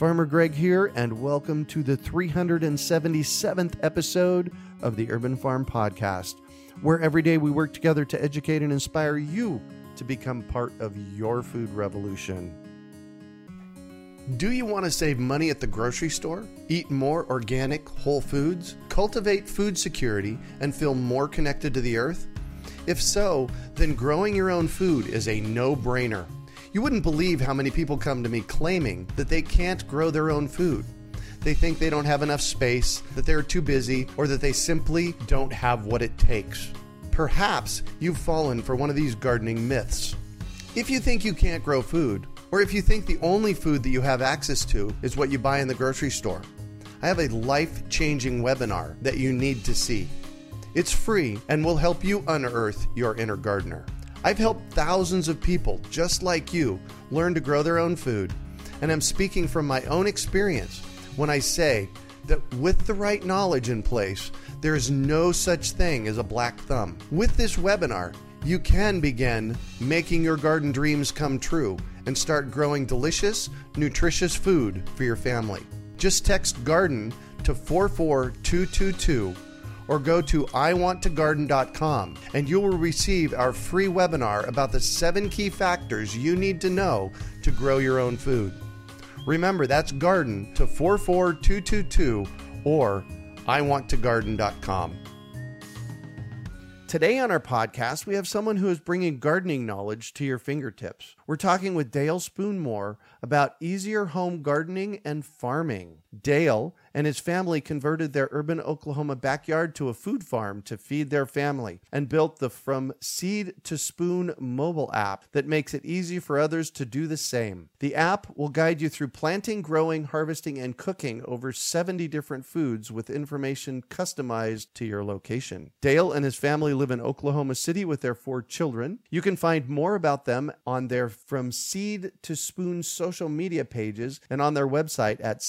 Farmer Greg here, and welcome to the 377th episode of the Urban Farm Podcast, where every day we work together to educate and inspire you to become part of your food revolution. Do you want to save money at the grocery store, eat more organic, whole foods, cultivate food security, and feel more connected to the earth? If so, then growing your own food is a no brainer. You wouldn't believe how many people come to me claiming that they can't grow their own food. They think they don't have enough space, that they're too busy, or that they simply don't have what it takes. Perhaps you've fallen for one of these gardening myths. If you think you can't grow food, or if you think the only food that you have access to is what you buy in the grocery store, I have a life changing webinar that you need to see. It's free and will help you unearth your inner gardener. I've helped thousands of people just like you learn to grow their own food, and I'm speaking from my own experience when I say that with the right knowledge in place, there is no such thing as a black thumb. With this webinar, you can begin making your garden dreams come true and start growing delicious, nutritious food for your family. Just text garden to 44222 or go to iwanttogarden.com and you will receive our free webinar about the seven key factors you need to know to grow your own food. Remember, that's garden to 44222 or iwanttogarden.com. Today on our podcast, we have someone who is bringing gardening knowledge to your fingertips. We're talking with Dale Spoonemore about easier home gardening and farming. Dale and his family converted their urban Oklahoma backyard to a food farm to feed their family and built the From Seed to Spoon mobile app that makes it easy for others to do the same. The app will guide you through planting, growing, harvesting, and cooking over 70 different foods with information customized to your location. Dale and his family live in Oklahoma City with their four children. You can find more about them on their From Seed to Spoon social media pages and on their website at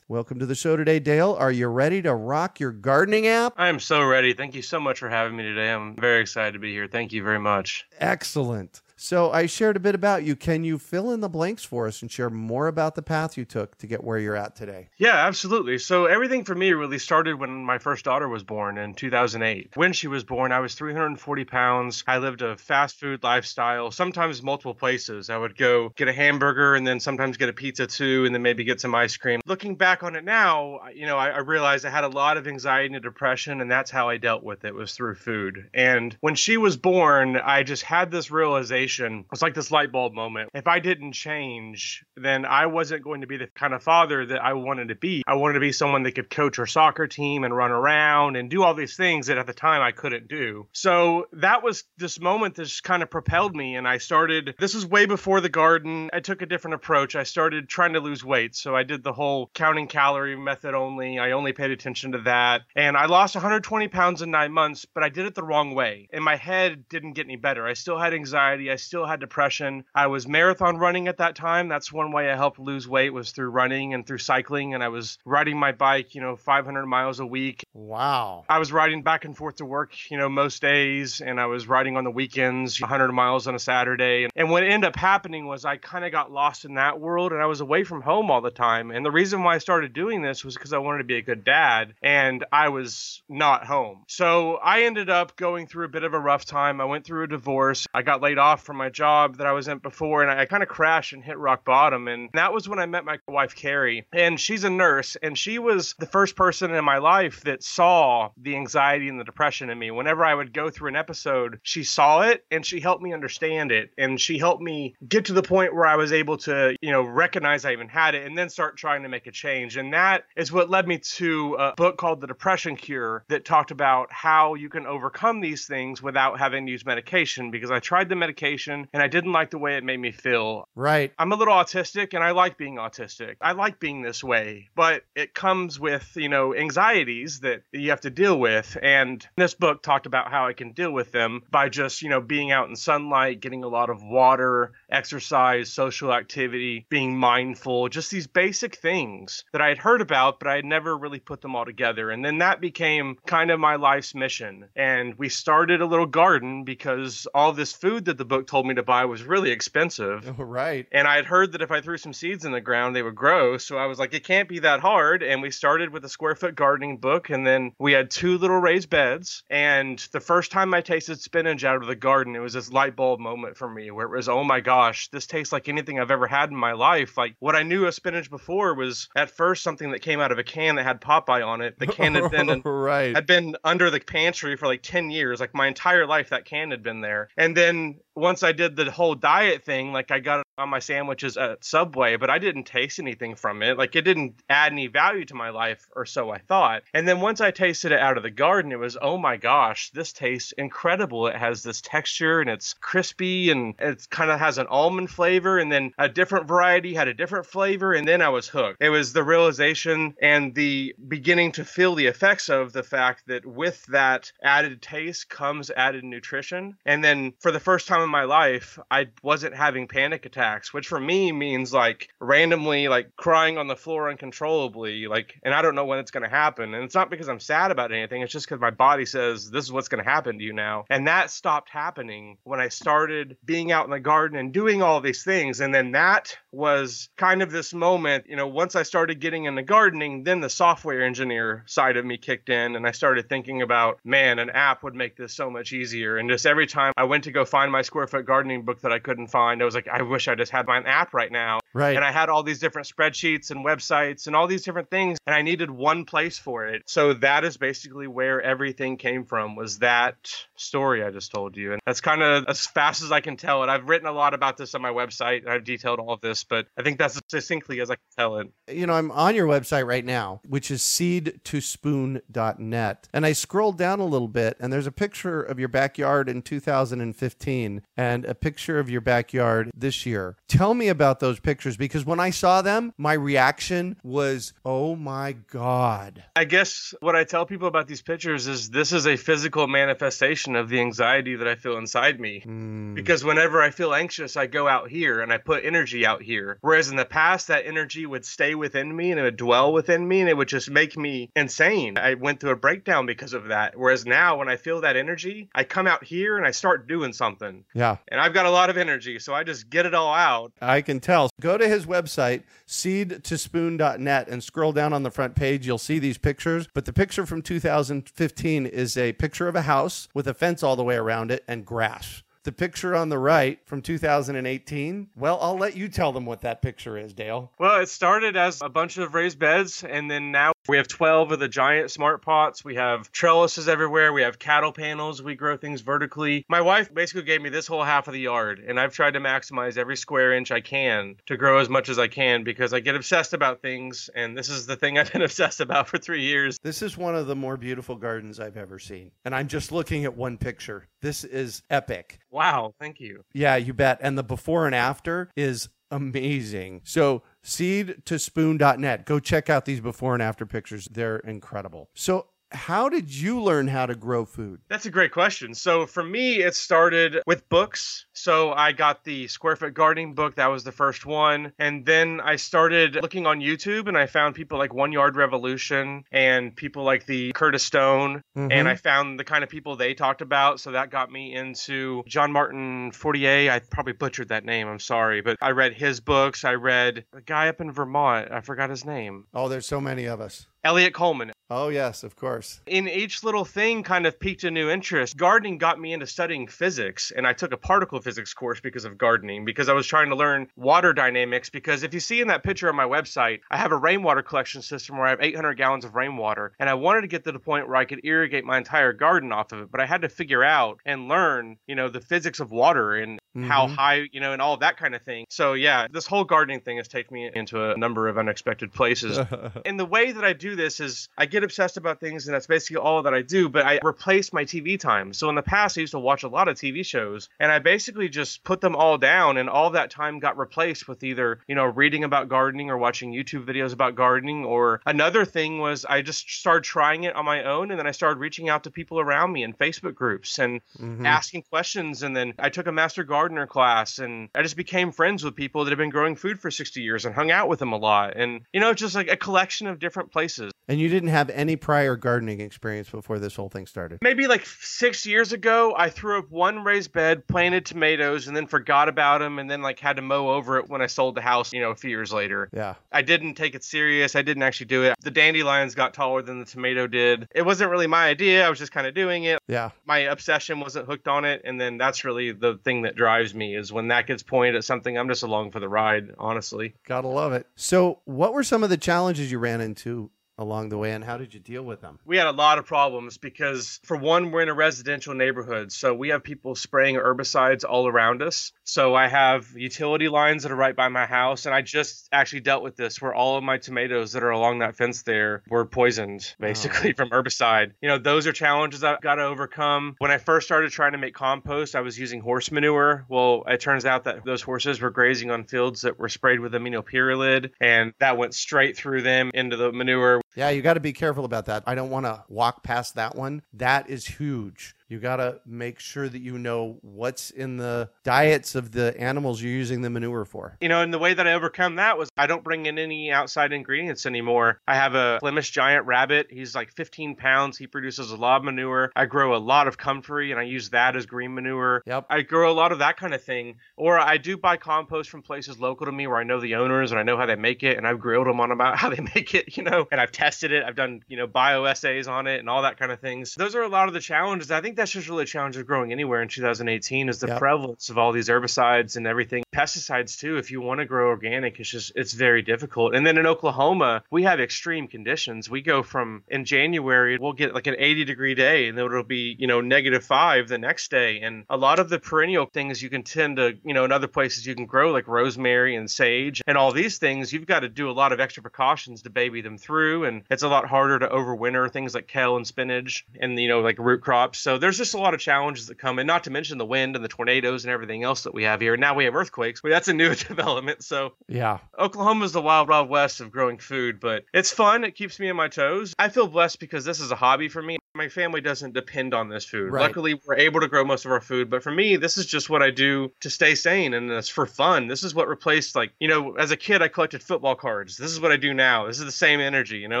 Welcome to the show today, Dale. Are you ready to rock your gardening app? I am so ready. Thank you so much for having me today. I'm very excited to be here. Thank you very much. Excellent. So I shared a bit about you. Can you fill in the blanks for us and share more about the path you took to get where you're at today? Yeah, absolutely. So everything for me really started when my first daughter was born in 2008. When she was born, I was 340 pounds. I lived a fast food lifestyle, sometimes multiple places. I would go get a hamburger and then sometimes get a pizza too, and then maybe get some ice cream. Looking back on it now, you know, I, I realized I had a lot of anxiety and depression, and that's how I dealt with it was through food. And when she was born, I just had this realization it's like this light bulb moment. If I didn't change, then I wasn't going to be the kind of father that I wanted to be. I wanted to be someone that could coach our soccer team and run around and do all these things that at the time I couldn't do. So that was this moment that just kind of propelled me. And I started, this was way before the garden. I took a different approach. I started trying to lose weight. So I did the whole counting calorie method only. I only paid attention to that. And I lost 120 pounds in nine months, but I did it the wrong way. And my head didn't get any better. I still had anxiety. I still had depression. I was marathon running at that time. That's one way I helped lose weight was through running and through cycling. And I was riding my bike, you know, 500 miles a week. Wow. I was riding back and forth to work, you know, most days. And I was riding on the weekends, 100 miles on a Saturday. And what ended up happening was I kind of got lost in that world and I was away from home all the time. And the reason why I started doing this was because I wanted to be a good dad and I was not home. So I ended up going through a bit of a rough time. I went through a divorce. I got laid off from my job that I was in before and I kind of crashed and hit rock bottom. And that was when I met my wife, Carrie. And she's a nurse and she was the first person in my life that saw the anxiety and the depression in me. Whenever I would go through an episode, she saw it and she helped me understand it. And she helped me get to the point where I was able to, you know, recognize I even had it and then start trying to make a change. And that is what led me to a book called The Depression Cure that talked about how you can overcome these things without having to use medication because I tried the medication and I didn't like the way it made me feel. Right. I'm a little autistic and I like being autistic. I like being this way, but it comes with, you know, anxieties that you have to deal with. And this book talked about how I can deal with them by just, you know, being out in sunlight, getting a lot of water, exercise, social activity, being mindful, just these basic things that I had heard about, but I had never really put them all together. And then that became kind of my life's mission. And we started a little garden because all this food that the book told me to buy was really expensive. Right. And I had heard that if I threw some seeds in the ground, they would grow. So I was like, it can't be that hard. And we started with a square foot gardening book. And then we had two little raised beds. And the first time I tasted spinach out of the garden, it was this light bulb moment for me where it was, oh my gosh, this tastes like anything I've ever had in my life. Like what I knew of spinach before was at first something that came out of a can that had Popeye on it. The can had been right. had been under the pantry for like 10 years. Like my entire life, that can had been there. And then once I did the whole diet thing, like I got it on my sandwiches at Subway, but I didn't taste anything from it. Like it didn't add any value to my life, or so I thought. And then once I tasted it out of the garden, it was, oh my gosh, this tastes incredible. It has this texture and it's crispy and it kind of has an almond flavor. And then a different variety had a different flavor. And then I was hooked. It was the realization and the beginning to feel the effects of the fact that with that added taste comes added nutrition. And then for the first time in my life, I wasn't having panic attacks, which for me means like randomly like crying on the floor uncontrollably, like, and I don't know when it's going to happen. And it's not because I'm sad about anything. It's just because my body says this is what's going to happen to you now. And that stopped happening when I started being out in the garden and doing all these things. And then that was kind of this moment, you know, once I started getting into gardening, then the software engineer side of me kicked in and I started thinking about, man, an app would make this so much easier. And just every time I went to go find my square foot gardening book that I couldn't find, I was like, I wish I just had my app right now. Right. And I had all these different spreadsheets and websites and all these different things, and I needed one place for it. So that is basically where everything came from was that story I just told you. And that's kind of as fast as I can tell it. I've written a lot about this on my website and I've detailed all of this, but I think that's as succinctly as I can tell it. you know, I'm on your website right now, which is seedtospoon.net. And I scrolled down a little bit, and there's a picture of your backyard in 2015 and a picture of your backyard this year. Tell me about those pictures because when I saw them, my reaction was, oh my God. I guess what I tell people about these pictures is this is a physical manifestation of the anxiety that I feel inside me. Mm, Because whenever I feel anxious, I go out here and I put energy out here. Whereas in the past, that energy would stay within me and it would dwell within me and it would just make me insane. I went through a breakdown because of that. Whereas now, when I feel that energy, I come out here and I start doing something. yeah, And I've got a lot of energy, so I just get it all out. I can tell. Go to his website, seedtospoon.net, and scroll down on the front page. You'll see these pictures. But the picture from 2015 is a picture of a house with a fence all the way around it and grass. The picture on the right from 2018, well, I'll let you tell them what that picture is, Dale. Well, it started as a bunch of raised beds, and then now we have 12 of the giant smart pots. We have trellises everywhere. We have cattle panels. We grow things vertically. My wife basically gave me this whole half of the yard, and I've tried to maximize every square inch I can to grow as much as I can because I get obsessed about things, and this is the thing I've been obsessed about for three years. This is one of the more beautiful gardens I've ever seen. And I'm just looking at one picture. This is epic. Wow, thank you. Yeah, you bet. And the before and after is amazing. So, seed to spoon.net. Go check out these before and after pictures. They're incredible. So, how did you learn how to grow food? That's a great question. So for me, it started with books. So I got the Square Foot Gardening book. That was the first one. And then I started looking on YouTube and I found people like One Yard Revolution and people like the Curtis Stone. Mhm. And I found the kind of people they talked about. So that got me into John Martin Fortier. I probably butchered that name. I'm sorry. But I read his books. I read a guy up in Vermont. I forgot his name. oh, there's so many of us. Eliot Coleman. Oh, yes, of course. in each little thing kind of piqued a new interest. Gardening got me into studying physics, and I took a particle physics course because of gardening, because I was trying to learn water dynamics. Because if you see in that picture on my website, I have a rainwater collection system where I have 800 gallons of rainwater, and I wanted to get to the point where I could irrigate my entire garden off of it, but I had to figure out and learn, you know, the physics of water and how Mhm. high, you know, and all that kind of thing. So yeah, this whole gardening thing has taken me into a number of unexpected places. And the way that I do this is I get obsessed about things, and that's basically all that I do. But I replace my TV time. So in the past, I used to watch a lot of TV shows, and I basically just put them all down, and all that time got replaced with either you know reading about gardening or watching YouTube videos about gardening. Or another thing was I just started trying it on my own, and then I started reaching out to people around me in Facebook groups and Mhm. asking questions and then I took a master gardener class and I just became friends with people that have been growing food for 60 years and hung out with them a lot and you know just like a collection of different places. And you didn't have any prior gardening experience before this whole thing started. Maybe like 6 years ago I threw up one raised bed, planted tomatoes and then forgot about them and then like had to mow over it when I sold the house, you know, a few years later. Yeah. I didn't take it serious. I didn't actually do it. The dandelions got taller than the tomato did. It wasn't really my idea. I was just kind of doing it. Yeah. my obsession wasn't hooked on it and then that's really the thing that drives me is when that gets pointed at something i'm just along for the ride honestly Gotta love it. So, what were some of the challenges you ran into along the way, and how did you deal with them? we had a lot of problems because for one we're in a residential neighborhood so we have people spraying herbicides all around us. So i have utility lines that are right by my house and i just actually dealt with this where all of my tomatoes that are along that fence there were poisoned oh. basically from herbicide. You know those are challenges i've got to overcome. When i first started trying to make compost i was using horse manure. Well it turns out that those horses were grazing on fields that were sprayed with aminopyralid and that went straight through them into the manure Yeah, you got to be careful about that. I don't want to walk past that one. That is huge. You got to make sure that you know what's in the diets of the animals you're using the manure for. You know, and the way that I overcome that was I don't bring in any outside ingredients anymore. I have a Flemish giant rabbit. He's like 15 pounds. He produces a lot of manure. I grow a lot of comfrey and I use that as green manure. Yep. I grow a lot of that kind of thing. Or I do buy compost from places local to me where I know the owners and I know how they make it and I've grilled them on about how they make it, you know, and I've tested it. I've done, you know, bioassays on it and all that kind of things. Those are a lot of the challenges. I think that's just really a challenge of growing anywhere in 2018 is the Yep. prevalence of all these herbicides and everything. Pesticides too, if you want to grow organic, it's just it's very difficult. And then in Oklahoma, we have extreme conditions. We go from in January, we'll get like an 80 degree day and then it'll be, you know, negative five the next day. And a lot of the perennial things you can tend to, you know, in other places you can grow like rosemary and sage and all these things, you've got to do a lot of extra precautions to baby them through. And it's a lot harder to overwinter things like kale and spinach and, you know, like root crops. So there's just a lot of challenges that come and not to mention the wind and the tornadoes and everything else that we have here. Now we have earthquakes, but that's a new development. So Yeah. Oklahoma's the wild, wild west of growing food, but it's fun. It keeps me on my toes. I feel blessed because this is a hobby for me. My family doesn't depend on this food. Right. Luckily, we're able to grow most of our food, but for me, this is just what I do to stay sane and it's for fun. This is what replaced, like, you know, as a kid, I collected football cards. This is what I do now. This is the same energy, you know,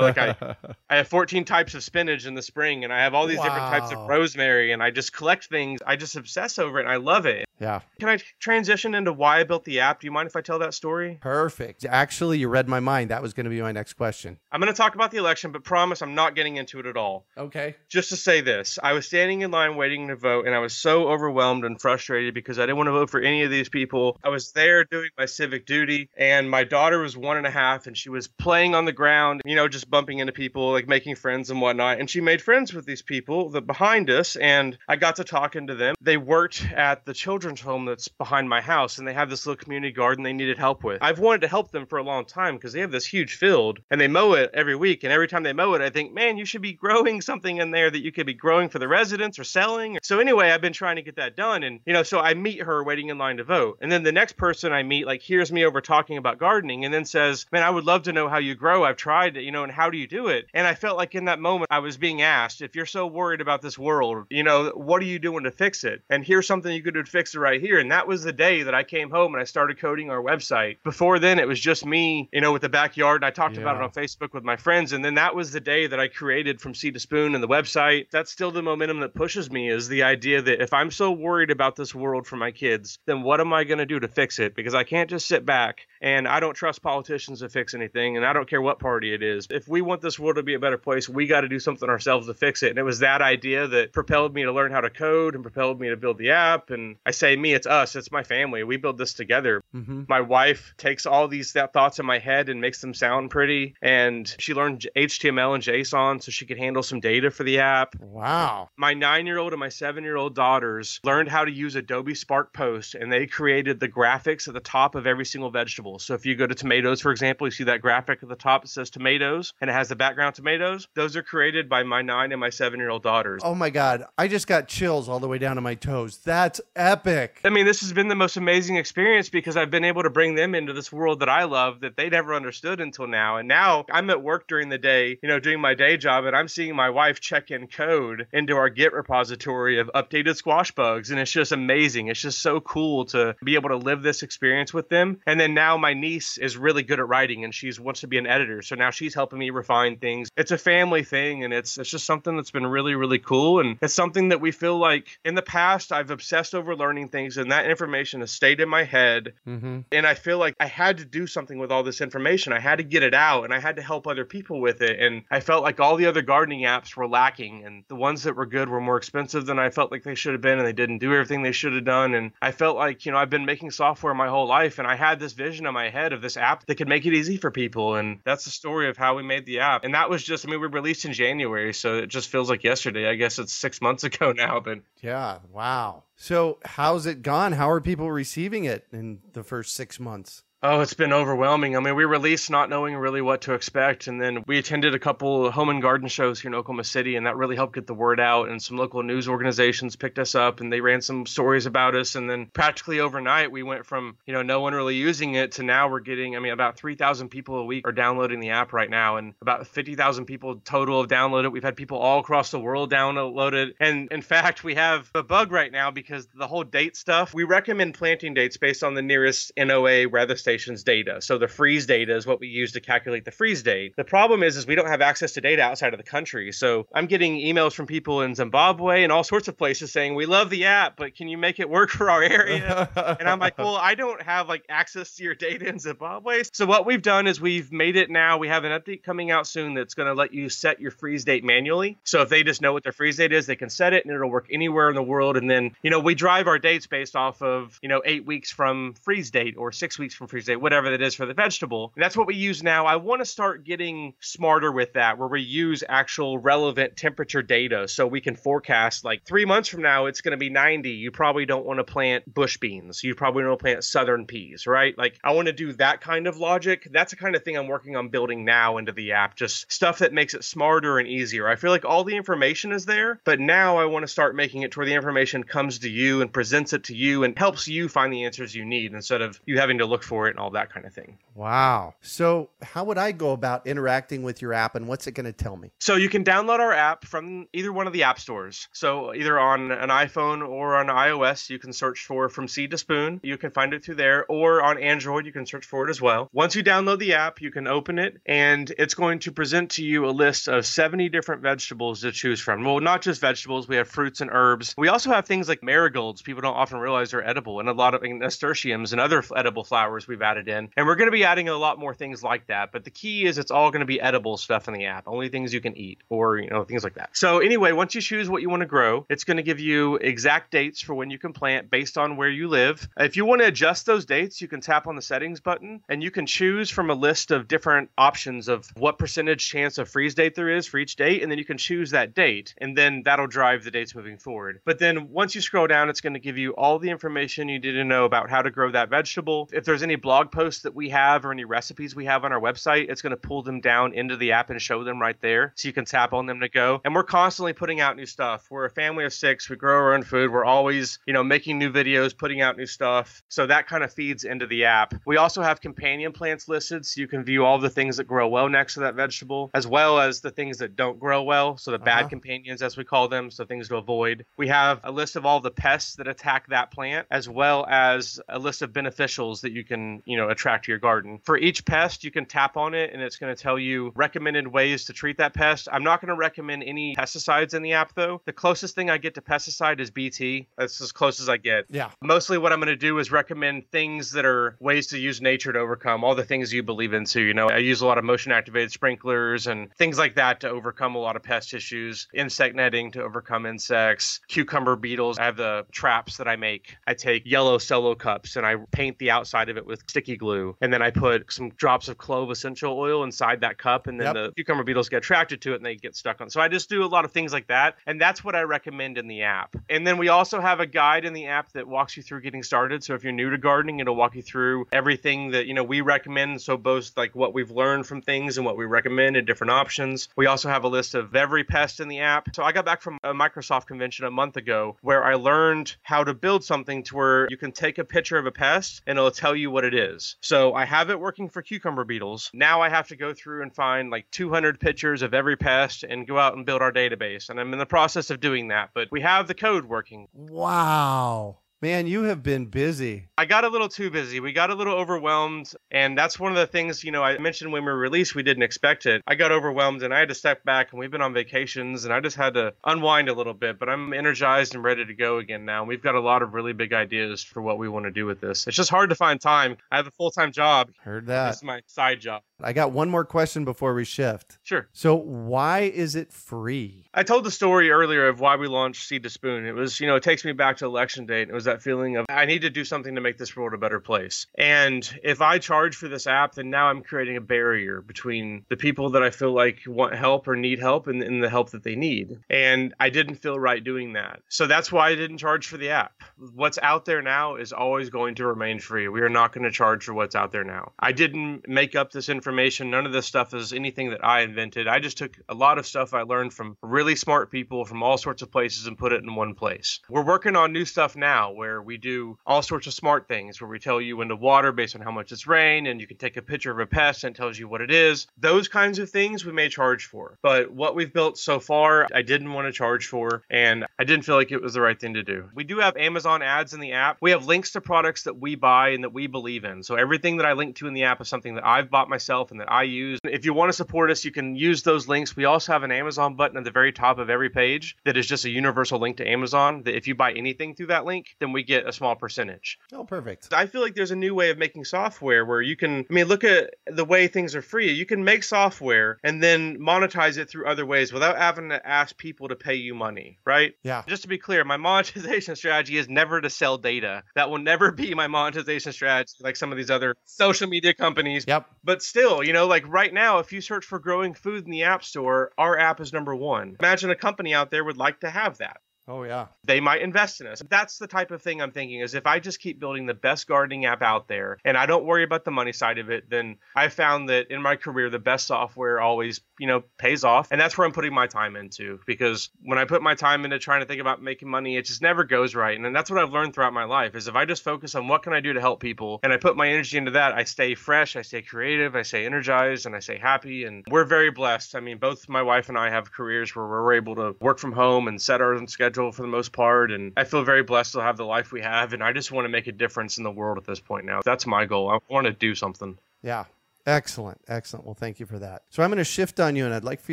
like I, I have 14 types of spinach in the spring and I have all these different types of rosemary and I just collect things. I just obsess over it and I love it. yeah. Can I transition into why I built the app? Do you mind if I tell that story? Perfect. Actually, you read my mind. That was going to be my next question. I'm going to talk about the election, but promise I'm not getting into it at all. Okay. Just to say this, I was standing in line waiting to vote, and I was so overwhelmed and frustrated because I didn't want to vote for any of these people. I was there doing my civic duty, and my daughter was one and a half, and she was playing on the ground, you know, just bumping into people, like making friends and whatnot. And she made friends with these people that behind us, and I got to talking to them. They worked at the children's home that's behind my house, and they have this little community garden they needed help with. I've wanted to help them for a long time because they have this huge field, and they mow it every week. And every time they mow it, I think, man, you should be growing something in there that you could be growing for the residents or selling. So anyway, I've been trying to get that done. And, you know, so I meet her waiting in line to vote. And then the next person I meet, like, hears me over talking about gardening and then says, man, I would love to know how you grow. I've tried it, you know, and how do you do it? And I felt like in that moment, I was being asked, if you're so worried about this world, you know, what are you doing to fix it? And here's something you could do to fix it right here. And that was the day that I came home and I started coding our website. Before then, it was just me, you know, with the backyard. And I talked yeah. about it on Facebook with my friends. And then that was the day that I created from seed to spoon and the website. That's still the momentum that pushes me is the idea that if I'm so worried about this world for my kids, then what am I going to do to fix it? Because I can't just sit back and I don't trust politicians to fix anything. And I don't care what party it is. If we want this world to be a better place, we got to do something ourselves to fix it. And it was that idea that propelled me to learn how to code and propelled me to build the app. And I say me, it's us, it's my family. We build this together. Mm-hmm. My wife takes all these thoughts in my head and makes them sound pretty. And she learned HTML and JSON so she could handle some data for the app. Wow. My nine year old and my seven year old daughters learned how to use Adobe Spark Post and they created the graphics at the top of every single vegetable. So if you go to tomatoes, for example, you see that graphic at the top that says tomatoes and it has the background tomatoes. Those are created by my nine and my seven year old daughters. Oh my God. I just got chills all the way down to my toes. That's epic. I mean, this has been the most amazing experience because I've been able to bring them into this world that I love that they never understood until now. And now I'm at work during the day, you know, doing my day job, and I'm seeing my wife check in code into our Git repository of updated squash bugs. And it's just amazing. It's just so cool to be able to live this experience with them. And then now my niece is really good at writing and she wants to be an editor. So now she's helping me refine things. It's a family thing and it's it's just something that's been really, really cool. And it's something that we feel like in the past I've obsessed over learning things and that information has stayed in my head. Mm-hmm. And I feel like I had to do something with all this information. I had to get it out and I had to help other people with it. And I felt like all the other gardening apps were lacking and the ones that were good were more expensive than I felt like they should have been and they didn't do everything they should have done. And I felt like, you know, I've been making software my whole life and I had this vision in my head of this app that could make it easy for people. And that's the story of how we made the app. And that was just, I mean, we released in January, so it just feels like yesterday. I guess it's six months ago now, but yeah, wow. So, how's it gone? How are people receiving it in the first six months? Oh, it's been overwhelming. I mean, we released not knowing really what to expect, and then we attended a couple home and garden shows here in Oklahoma City, and that really helped get the word out. And some local news organizations picked us up, and they ran some stories about us. And then practically overnight, we went from you know no one really using it to now we're getting. I mean, about 3,000 people a week are downloading the app right now, and about 50,000 people total have downloaded. We've had people all across the world download it, and in fact, we have a bug right now because the whole date stuff. We recommend planting dates based on the nearest NOAA weather station's data. So the freeze data is what we use to calculate the freeze date. The problem is, is we don't have access to data outside of the country. So I'm getting emails from people in Zimbabwe and all sorts of places saying, we love the app, but can you make it work for our area? and I'm like, well, I don't have like access to your data in Zimbabwe. So what we've done is we've made it now. We have an update coming out soon that's going to let you set your freeze date manually. So if they just know what their freeze date is, they can set it and it'll work anywhere in the world. And then, you know, we drive our dates based off of, you know, eight weeks from freeze date or six weeks from freeze date, whatever that is for the vegetable. That's what we use now. I want to start getting smarter with that, where we use actual relevant temperature data so we can forecast like three months from now, it's going to be 90. You probably don't want to plant bush beans. You probably don't want to plant southern peas, right? Like, I want to do that kind of logic. That's the kind of thing I'm working on building now into the app, just stuff that makes it smarter and easier. I feel like all the information is there, but now I want to start making it to where the information comes to you and presents it to you and helps you find the answers you need instead of you having to look for it and all that kind of thing. Wow. So, how would I go about interacting with your app and what's it going to tell me? So, you can download our app from either one of the app stores. So, either on an iPhone or on iOS, you can search for From Seed to Spoon. You can find it through there, or on Android, you can search for it as well. Once you download the app, you can open it and it's going to present to you a list of 70 different vegetables to choose from. Well, not just vegetables, we have fruits and herbs. We also have things like marigolds, people don't often realize are edible, and a lot of nasturtiums and other edible flowers we've added in. And we're going to be adding a lot more things like that. But the key is it's all going to be edible stuff in the app, only things you can eat or, you know, things like that. So anyway, once you choose what you want to grow, it's going to give you exact dates for when you can plant based on where you live. If you want to adjust those dates, you can tap on the settings button and you can choose from a list of different options of what percentage chance of freeze date there is for each date. And then you can choose that date and then that'll drive the dates moving forward. But then once you scroll down, it's going to give you all the information you need to know about how to grow that vegetable. If there's any blog posts that we have or any recipes we have on our website, it's going to pull them down into the app and show them right there. So you can tap on them to go. And we're constantly putting out new stuff. We're a family of six. We grow our own food. We're always, you know, making new videos, putting out new stuff. So that kind of feeds into the app. We also have companion plants listed so you can view all the things that grow well next to that vegetable, as well as the things that don't grow well. So the bad Uh-huh. companions, as we call them, so things to avoid. We have a list of all the pests that attack that plant, as well as a list of beneficials that you can, you know, attract to your garden. For each pest, you can tap on it and it's going to tell you recommended ways to treat that pest. I'm not going to recommend any pesticides in the app though. The closest thing I get to pesticide is BT. That's as close as I get. Yeah. Mostly what I'm going to do is recommend things that are ways to use nature to overcome all the things you believe in too. You know, I use a lot of motion activated sprinklers and things like that to overcome a lot of pest issues, insect netting to overcome insects, cucumber beetles. I have the traps that I make. I take yellow cello cups and I paint the outside of it with sticky glue. And then I put some drops of clove essential oil inside that cup and then Yep. the cucumber beetles get attracted to it and they get stuck on. So I just do a lot of things like that. And that's what I recommend in the app. And then we also have a guide in the app that walks you through getting started. So if you're new to gardening, it'll walk you through everything that, you know, we recommend. So both like what we've learned from things and what we recommend and different options. We also have a list of every pest in the app. So I got back from a Microsoft convention a month ago where I learned how to build something to where you can take a picture of a pest and it'll tell you what it is. So I have it working for cucumber beetles. Now I have to go through and find like 200 pictures of every pest and go out and build our database. And I'm in the process of doing that, but we have the code working. Wow. Man, you have been busy. I got a little too busy. We got a little overwhelmed. And that's one of the things, you know, I mentioned when we were released, we didn't expect it. I got overwhelmed and I had to step back and we've been on vacations and I just had to unwind a little bit. But I'm energized and ready to go again now. And we've got a lot of really big ideas for what we want to do with this. It's just hard to find time. I have a full time job. Heard that. This is my side job. I got one more question before we shift. Sure. So, why is it free? I told the story earlier of why we launched Seed to Spoon. It was, you know, it takes me back to election day. and It was that feeling of I need to do something to make this world a better place. And if I charge for this app, then now I'm creating a barrier between the people that I feel like want help or need help and, and the help that they need. And I didn't feel right doing that. So that's why I didn't charge for the app. What's out there now is always going to remain free. We are not going to charge for what's out there now. I didn't make up this information. None of this stuff is anything that I invented. I just took a lot of stuff I learned from really smart people from all sorts of places and put it in one place. We're working on new stuff now where we do all sorts of smart things where we tell you when to water based on how much it's rained and you can take a picture of a pest and it tells you what it is. Those kinds of things we may charge for. But what we've built so far, I didn't want to charge for and I didn't feel like it was the right thing to do. We do have Amazon ads in the app. We have links to products that we buy and that we believe in. So everything that I link to in the app is something that I've bought myself and that I use. If you want to support us, you can use those links. We also have an Amazon button at the very top of every page that is just a universal link to Amazon that if you buy anything through that link, then we get a small percentage. Oh, perfect. I feel like there's a new way of making software where you can, I mean, look at the way things are free. You can make software and then monetize it through other ways without having to ask people to pay you money, right? Yeah. Just to be clear, my monetization strategy is never to sell data. That will never be my monetization strategy like some of these other social media companies. Yep. But still, you know, like right now, if you search for growing food in the App Store, our app is number one. Imagine a company out there would like to have that Oh, yeah. they might invest in us. That's the type of thing I'm thinking is if I just keep building the best gardening app out there and I don't worry about the money side of it, then I found that in my career the best software always, you know, pays off. And that's where I'm putting my time into because when I put my time into trying to think about making money, it just never goes right. And that's what I've learned throughout my life is if I just focus on what can I do to help people and I put my energy into that, I stay fresh, I stay creative, I stay energized, and I stay happy. And we're very blessed. I mean, both my wife and I have careers where we're able to work from home and set our own schedule for the most part. And I feel very blessed to have the life we have. And I just want to make a difference in the world at this point now. That's my goal. I want to do something. Yeah. Excellent. Excellent. Well, thank you for that. So I'm going to shift on you, and I'd like for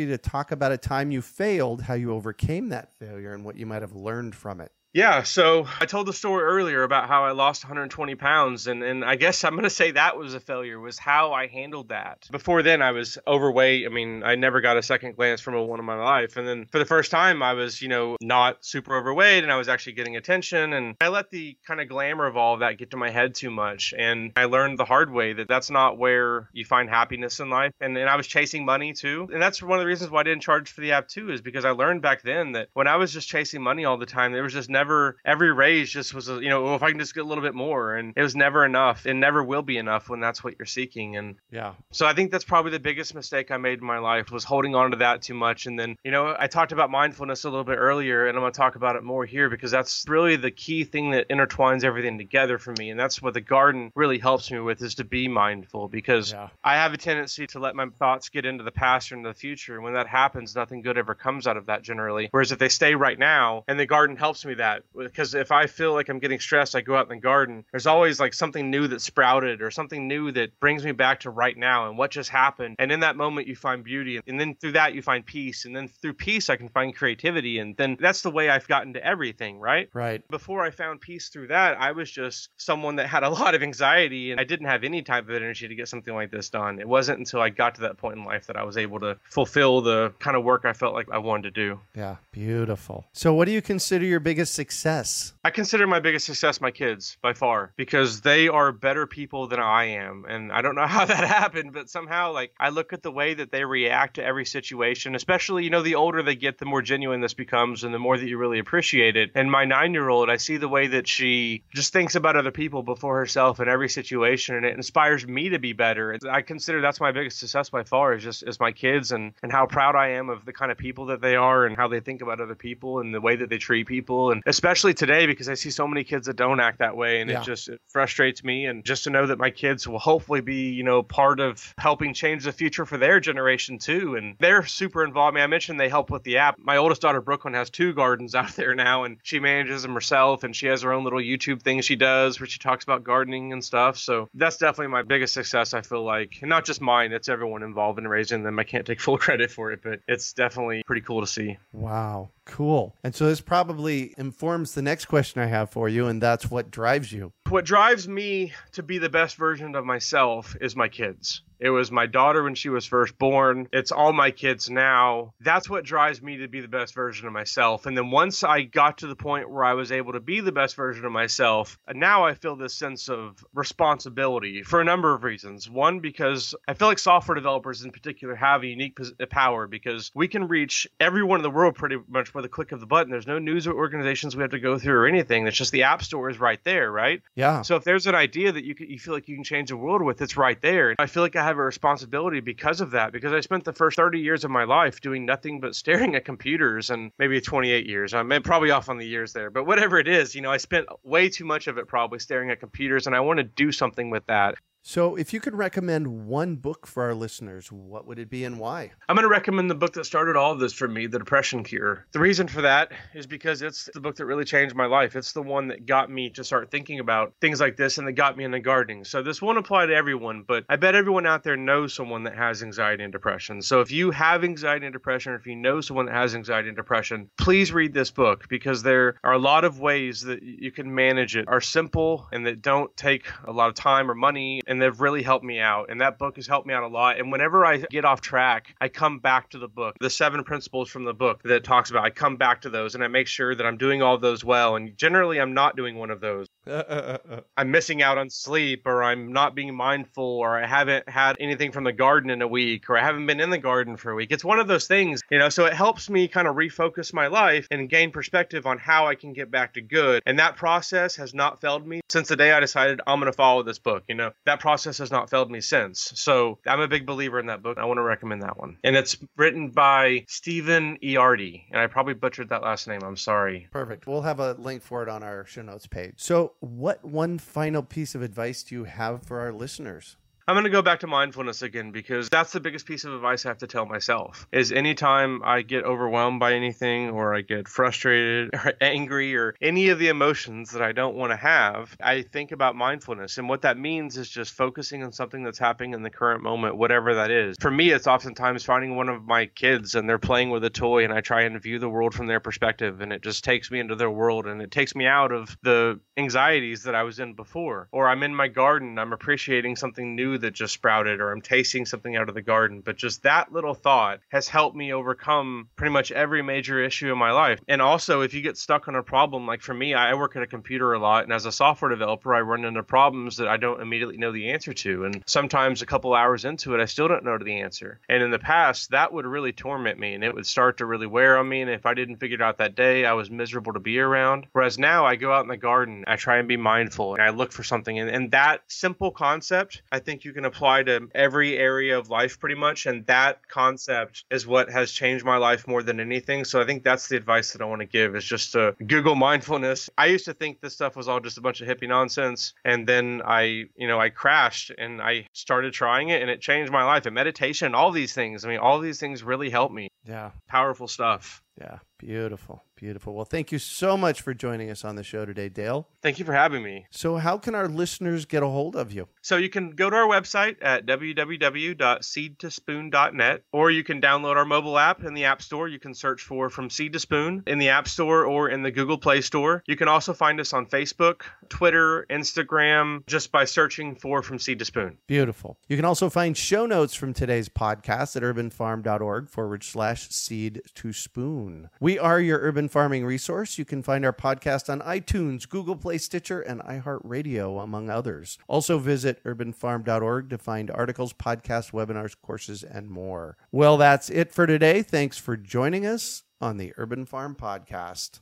you to talk about a time you failed, how you overcame that failure, and what you might have learned from it. Yeah, so I told the story earlier about how I lost 120 pounds, and, and I guess I'm to say that was a failure, was how I handled that. Before then, I was overweight. I mean, I never got a second glance from a woman in my life. And then for the first time, I was, you know, not super overweight, and I was actually getting attention. And I let the kind of glamour of all of that get to my head too much. And I learned the hard way that that's not where you find happiness in life. And, and I was chasing money too. And that's one of the reasons why I didn't charge for the app too, is because I learned back then that when I was just chasing money all the time, there was just never never every raise just was a, you know oh, if I can just get a little bit more, and it was never enough. It never will be enough when that's what you're seeking. And yeah, so I think that's probably the biggest mistake I made in my life was holding on to that too much. And then you know I talked about mindfulness a little bit earlier, and I'm going to talk about it more here because that's really the key thing that intertwines everything together for me, and that's what the garden really helps me with is to be mindful because yeah. I have a tendency to let my thoughts get into the past or into the future. And when that happens, nothing good ever comes out of that generally. Whereas if they stay right now, and the garden helps me that because if I feel like I'm getting stressed, I go out in the garden. There's always like something new that sprouted or something new that brings me back to right now and what just happened. And in that moment, you find beauty. And then through that, you find peace. And then through peace, I can find creativity. And then that's the way I've gotten to everything, right? Right. Before I found peace through that, I was just someone that had a lot of anxiety and I didn't have any type of energy to get something like this done. It wasn't until I got to that point in life that I was able to fulfill the kind of work I felt like I wanted to do. Yeah, beautiful. So, what do you consider your biggest success? I consider my biggest success my kids by far because they are better people than I am. And I don't know how that happened, but somehow, like, I look at the way that they react to every situation, especially, you know, the older they get, the more genuine this becomes and the more that you really appreciate it. And my nine year old, I see the way that she just thinks about other people before herself in every situation, and it inspires me to be better. I consider that's my biggest success by far is just is my kids and and how proud I am of the kind of people that they are and how they think about other people and the way that they treat people, and especially today because I see so many kids that don't act that way, and yeah. it just it frustrates me. And just to know that my kids will hopefully be you know part of helping change the future for their generation too, and they're super involved. I mean, I mentioned they help with the app. My oldest daughter Brooklyn has two gardens out there now, and she manages them herself, and she has her own little YouTube thing she does where she talks about gardening and stuff. So that's definitely my biggest success. I feel like, and not just mine; it's everyone involved in raising them. I can't take full credit for it, but it's definitely pretty cool to see. Wow. Cool. And so this probably informs the next question I have for you, and that's what drives you. What drives me to be the best version of myself is my kids. It was my daughter when she was first born. It's all my kids now. That's what drives me to be the best version of myself. And then once I got to the point where I was able to be the best version of myself, now I feel this sense of responsibility for a number of reasons. One, because I feel like software developers in particular have a unique power because we can reach everyone in the world pretty much with a click of the button. There's no news organizations we have to go through or anything. It's just the app store is right there, right? Yeah. So if there's an idea that you, can, you feel like you can change the world with, it's right there. I feel like I have a responsibility because of that, because I spent the first 30 years of my life doing nothing but staring at computers and maybe 28 years. I'm probably off on the years there, but whatever it is, you know, I spent way too much of it probably staring at computers and I want to do something with that. So, if you could recommend one book for our listeners, what would it be and why? I'm going to recommend the book that started all of this for me, The Depression Cure. The reason for that is because it's the book that really changed my life. It's the one that got me to start thinking about things like this and that got me into gardening. So, this won't apply to everyone, but I bet everyone out there knows someone that has anxiety and depression. So, if you have anxiety and depression, or if you know someone that has anxiety and depression, please read this book because there are a lot of ways that you can manage it, are simple and that don't take a lot of time or money. And and they've really helped me out. And that book has helped me out a lot. And whenever I get off track, I come back to the book, the seven principles from the book that talks about. I come back to those and I make sure that I'm doing all of those well. And generally, I'm not doing one of those. I'm missing out on sleep, or I'm not being mindful, or I haven't had anything from the garden in a week, or I haven't been in the garden for a week. It's one of those things, you know. So it helps me kind of refocus my life and gain perspective on how I can get back to good. And that process has not failed me since the day I decided I'm going to follow this book. You know, that process has not failed me since. So I'm a big believer in that book. I want to recommend that one. And it's written by Stephen Ilardi. And I probably butchered that last name. I'm sorry. Perfect. We'll have a link for it on our show notes page. So, what one final piece of advice do you have for our listeners? I'm going to go back to mindfulness again because that's the biggest piece of advice I have to tell myself. Is anytime I get overwhelmed by anything or I get frustrated or angry or any of the emotions that I don't want to have, I think about mindfulness. And what that means is just focusing on something that's happening in the current moment, whatever that is. For me, it's oftentimes finding one of my kids and they're playing with a toy and I try and view the world from their perspective and it just takes me into their world and it takes me out of the anxieties that I was in before. Or I'm in my garden, I'm appreciating something new that just sprouted or I'm tasting something out of the garden. But just that little thought has helped me overcome pretty much every major issue in my life. And also, if you get stuck on a problem, like for me, I work at a computer a lot. And as a software developer, I run into problems that I don't immediately know the answer to. And sometimes a couple hours into it, I still don't know the answer. And in the past, that would really torment me and it would start to really wear on me. And if I didn't figure it out that day, I was miserable to be around. Whereas now I go out in the garden, I try and be mindful and I look for something. And, and that simple concept, I think you can apply to every area of life pretty much. And that concept is what has changed my life more than anything. So I think that's the advice that I want to give is just to Google mindfulness. I used to think this stuff was all just a bunch of hippie nonsense. And then I, you know, I crashed and I started trying it and it changed my life. And meditation, all these things, I mean, all these things really helped me. Yeah. Powerful stuff. Yeah. Beautiful. Beautiful. Well, thank you so much for joining us on the show today, Dale. Thank you for having me. So, how can our listeners get a hold of you? So, you can go to our website at www.seedtospoon.net, or you can download our mobile app in the App Store. You can search for From Seed to Spoon in the App Store or in the Google Play Store. You can also find us on Facebook, Twitter, Instagram, just by searching for From Seed to Spoon. Beautiful. You can also find show notes from today's podcast at urbanfarm.org forward slash seed to spoon. We are your urban farming resource. You can find our podcast on iTunes, Google Play, Stitcher, and iHeartRadio, among others. Also visit urbanfarm.org to find articles, podcasts, webinars, courses, and more. Well, that's it for today. Thanks for joining us on the Urban Farm Podcast.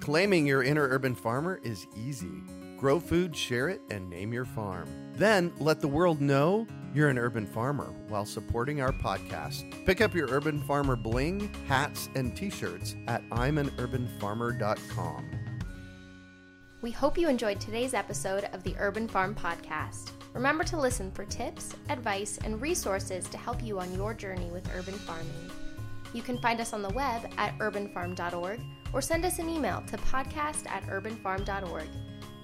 Claiming your inner urban farmer is easy. Grow food, share it, and name your farm. Then let the world know you're an urban farmer while supporting our podcast. Pick up your Urban Farmer bling, hats, and t shirts at I'mAnUrbanFarmer.com. We hope you enjoyed today's episode of the Urban Farm Podcast. Remember to listen for tips, advice, and resources to help you on your journey with urban farming. You can find us on the web at urbanfarm.org or send us an email to podcast at urbanfarm.org.